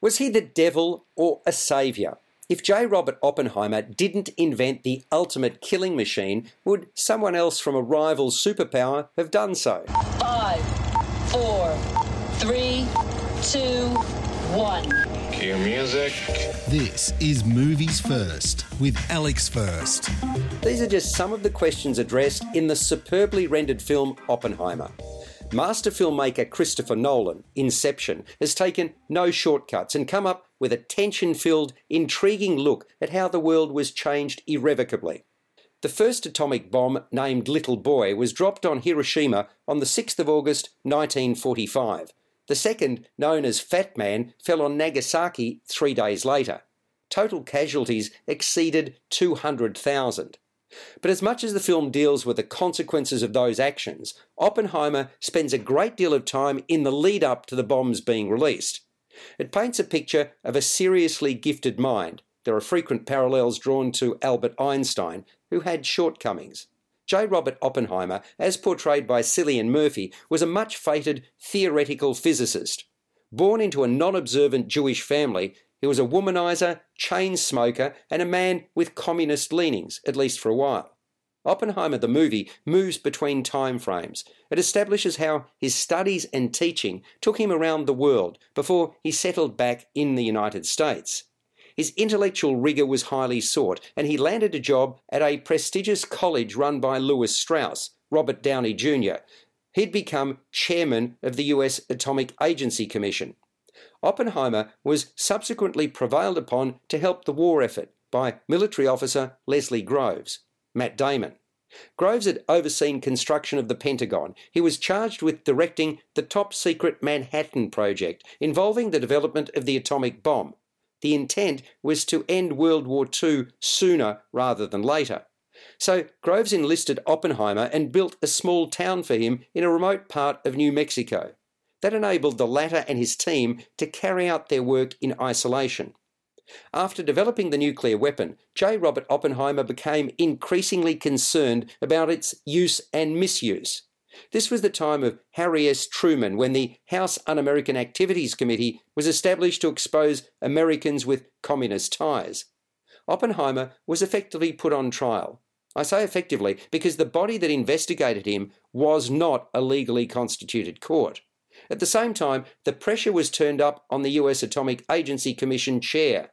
Was he the devil or a saviour? If J. Robert Oppenheimer didn't invent the ultimate killing machine, would someone else from a rival superpower have done so? Five, four, three, two, one. Cue music. This is Movies First with Alex First. These are just some of the questions addressed in the superbly rendered film Oppenheimer. Master filmmaker Christopher Nolan, Inception, has taken no shortcuts and come up with a tension filled, intriguing look at how the world was changed irrevocably. The first atomic bomb, named Little Boy, was dropped on Hiroshima on the 6th of August 1945. The second, known as Fat Man, fell on Nagasaki three days later. Total casualties exceeded 200,000. But as much as the film deals with the consequences of those actions, Oppenheimer spends a great deal of time in the lead up to the bombs being released. It paints a picture of a seriously gifted mind. There are frequent parallels drawn to Albert Einstein, who had shortcomings. J. Robert Oppenheimer, as portrayed by Cillian Murphy, was a much feted theoretical physicist. Born into a non observant Jewish family, he was a womanizer, chain smoker, and a man with communist leanings, at least for a while. Oppenheimer the movie moves between time frames. It establishes how his studies and teaching took him around the world before he settled back in the United States. His intellectual rigour was highly sought, and he landed a job at a prestigious college run by Lewis Strauss, Robert Downey Jr. He'd become chairman of the US Atomic Agency Commission. Oppenheimer was subsequently prevailed upon to help the war effort by military officer Leslie Groves, Matt Damon. Groves had overseen construction of the Pentagon. He was charged with directing the top secret Manhattan Project involving the development of the atomic bomb. The intent was to end World War II sooner rather than later. So Groves enlisted Oppenheimer and built a small town for him in a remote part of New Mexico. That enabled the latter and his team to carry out their work in isolation. After developing the nuclear weapon, J. Robert Oppenheimer became increasingly concerned about its use and misuse. This was the time of Harry S. Truman when the House Un American Activities Committee was established to expose Americans with communist ties. Oppenheimer was effectively put on trial. I say effectively because the body that investigated him was not a legally constituted court. At the same time, the pressure was turned up on the US Atomic Agency Commission chair.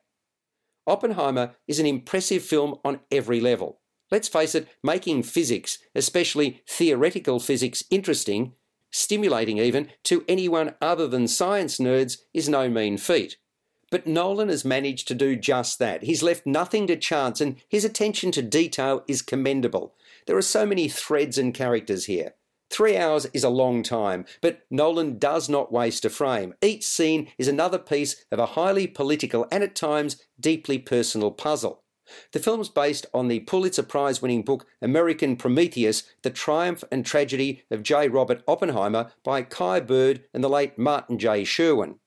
Oppenheimer is an impressive film on every level. Let's face it, making physics, especially theoretical physics, interesting, stimulating even, to anyone other than science nerds is no mean feat. But Nolan has managed to do just that. He's left nothing to chance, and his attention to detail is commendable. There are so many threads and characters here. Three hours is a long time, but Nolan does not waste a frame. Each scene is another piece of a highly political and at times deeply personal puzzle. The film's based on the Pulitzer Prize winning book American Prometheus The Triumph and Tragedy of J. Robert Oppenheimer by Kai Bird and the late Martin J. Sherwin.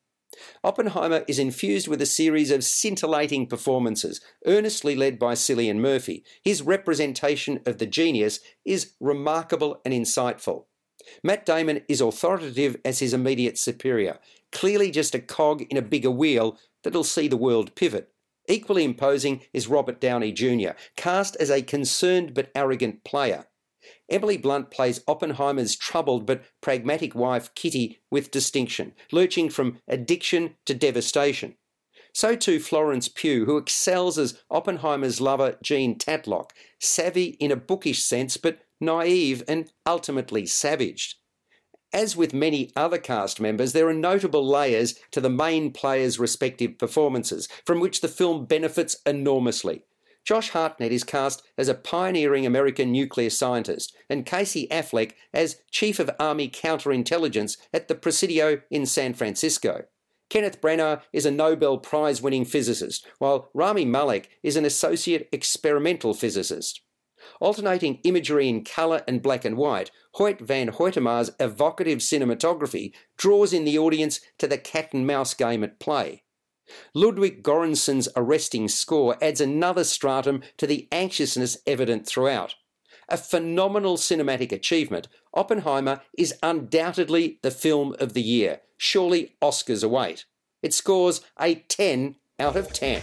Oppenheimer is infused with a series of scintillating performances, earnestly led by Cillian Murphy. His representation of the genius is remarkable and insightful. Matt Damon is authoritative as his immediate superior, clearly just a cog in a bigger wheel that'll see the world pivot. Equally imposing is Robert Downey Jr., cast as a concerned but arrogant player. Emily Blunt plays Oppenheimer's troubled but pragmatic wife Kitty with distinction, lurching from addiction to devastation. So too Florence Pugh, who excels as Oppenheimer's lover Jean Tatlock, savvy in a bookish sense but naive and ultimately savaged. As with many other cast members, there are notable layers to the main players' respective performances, from which the film benefits enormously. Josh Hartnett is cast as a pioneering American nuclear scientist, and Casey Affleck as Chief of Army Counterintelligence at the Presidio in San Francisco. Kenneth Branagh is a Nobel Prize winning physicist, while Rami Malek is an associate experimental physicist. Alternating imagery in colour and black and white, Hoyt van Hoytema's evocative cinematography draws in the audience to the cat and mouse game at play. Ludwig Göransson's arresting score adds another stratum to the anxiousness evident throughout. A phenomenal cinematic achievement, Oppenheimer is undoubtedly the film of the year. Surely Oscars await. It scores a 10 out of 10.